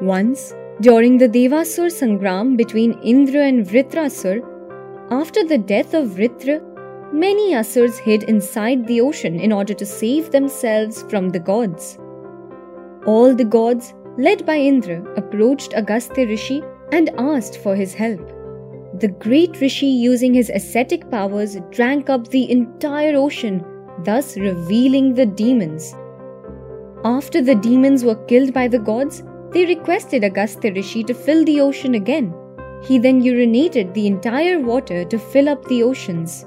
Once, during the Devasur Sangram between Indra and Vritrasur, after the death of Vritra, many Asurs hid inside the ocean in order to save themselves from the gods. All the gods, led by Indra, approached Agastya Rishi and asked for his help. The great Rishi, using his ascetic powers, drank up the entire ocean, thus revealing the demons. After the demons were killed by the gods, they requested Agastya Rishi to fill the ocean again. He then urinated the entire water to fill up the oceans.